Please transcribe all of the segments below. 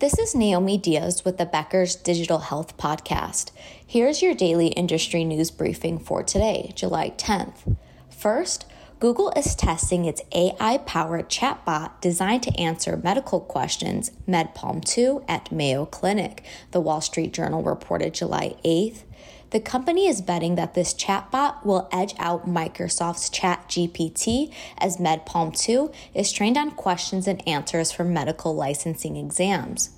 This is Naomi Diaz with the Becker's Digital Health Podcast. Here's your daily industry news briefing for today, July 10th. First, Google is testing its AI powered chatbot designed to answer medical questions, MedPalm 2, at Mayo Clinic, the Wall Street Journal reported July 8th. The company is betting that this chatbot will edge out Microsoft's ChatGPT as MedPalm 2 is trained on questions and answers for medical licensing exams.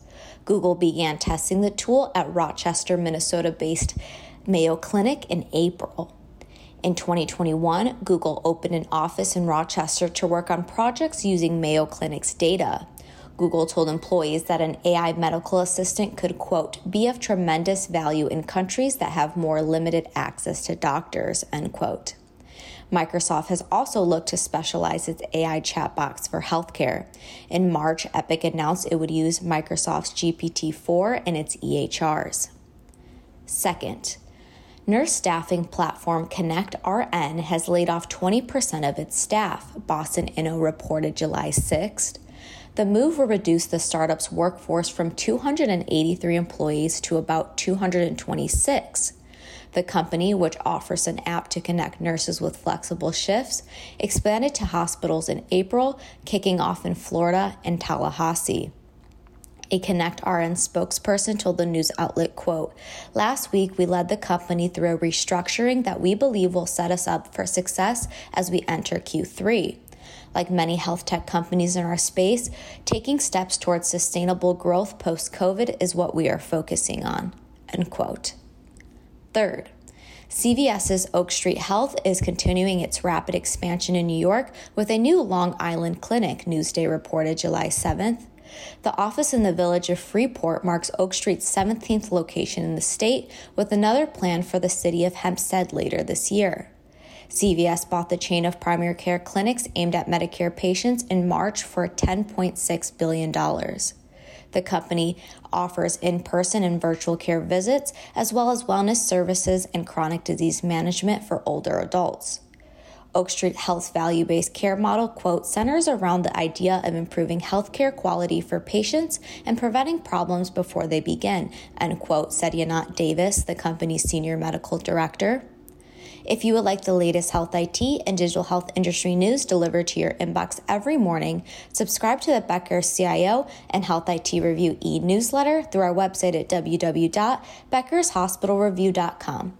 Google began testing the tool at Rochester, Minnesota based Mayo Clinic in April. In 2021, Google opened an office in Rochester to work on projects using Mayo Clinic's data. Google told employees that an AI medical assistant could, quote, be of tremendous value in countries that have more limited access to doctors, end quote. Microsoft has also looked to specialize its AI chatbots for healthcare. In March, Epic announced it would use Microsoft's GPT 4 in its EHRs. Second, nurse staffing platform Connect RN has laid off 20% of its staff, Boston Inno reported July 6th. The move will reduce the startup's workforce from 283 employees to about 226. The company, which offers an app to connect nurses with flexible shifts, expanded to hospitals in April, kicking off in Florida and Tallahassee. A Connect RN spokesperson told the news outlet, quote, Last week, we led the company through a restructuring that we believe will set us up for success as we enter Q3 like many health tech companies in our space, taking steps towards sustainable growth post COVID is what we are focusing on. End quote. Third, CVS's Oak Street Health is continuing its rapid expansion in New York with a new Long Island clinic, Newsday reported July 7th. The office in the village of Freeport marks Oak Street's 17th location in the state, with another plan for the city of Hempstead later this year. CVS bought the chain of primary care clinics aimed at Medicare patients in March for $10.6 billion. The company offers in person and virtual care visits, as well as wellness services and chronic disease management for older adults. Oak Street Health's value based care model, quote, centers around the idea of improving healthcare quality for patients and preventing problems before they begin, end quote, said Yanat Davis, the company's senior medical director. If you would like the latest health IT and digital health industry news delivered to your inbox every morning, subscribe to the Becker CIO and Health IT Review e newsletter through our website at www.beckershospitalreview.com.